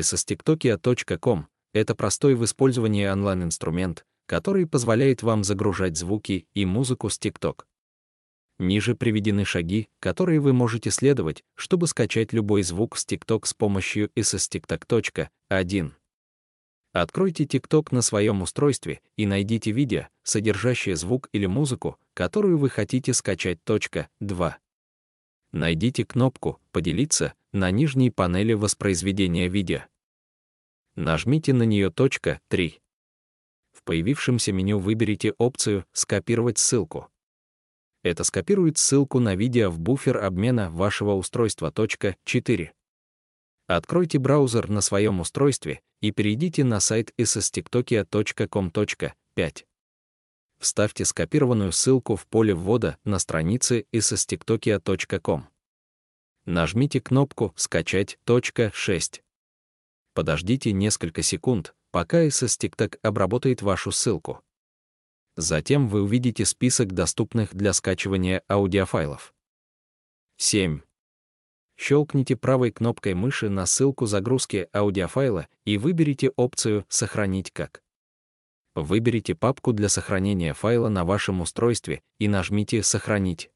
sstiktokia.com — это простой в использовании онлайн-инструмент, который позволяет вам загружать звуки и музыку с TikTok. Ниже приведены шаги, которые вы можете следовать, чтобы скачать любой звук с TikTok с помощью sstiktok.1. Откройте TikTok на своем устройстве и найдите видео, содержащее звук или музыку, которую вы хотите скачать. 2. Найдите кнопку «Поделиться» на нижней панели воспроизведения видео. Нажмите на нее. 3. В появившемся меню выберите опцию «Скопировать ссылку». Это скопирует ссылку на видео в буфер обмена вашего устройства. 4. Откройте браузер на своем устройстве и перейдите на сайт sstiktokia.com. 5. Вставьте скопированную ссылку в поле ввода на странице sstiktokia.com. Нажмите кнопку «Скачать. 6». Подождите несколько секунд, пока SSTikTok обработает вашу ссылку. Затем вы увидите список доступных для скачивания аудиофайлов. 7. Щелкните правой кнопкой мыши на ссылку загрузки аудиофайла и выберите опцию «Сохранить как». Выберите папку для сохранения файла на вашем устройстве и нажмите «Сохранить».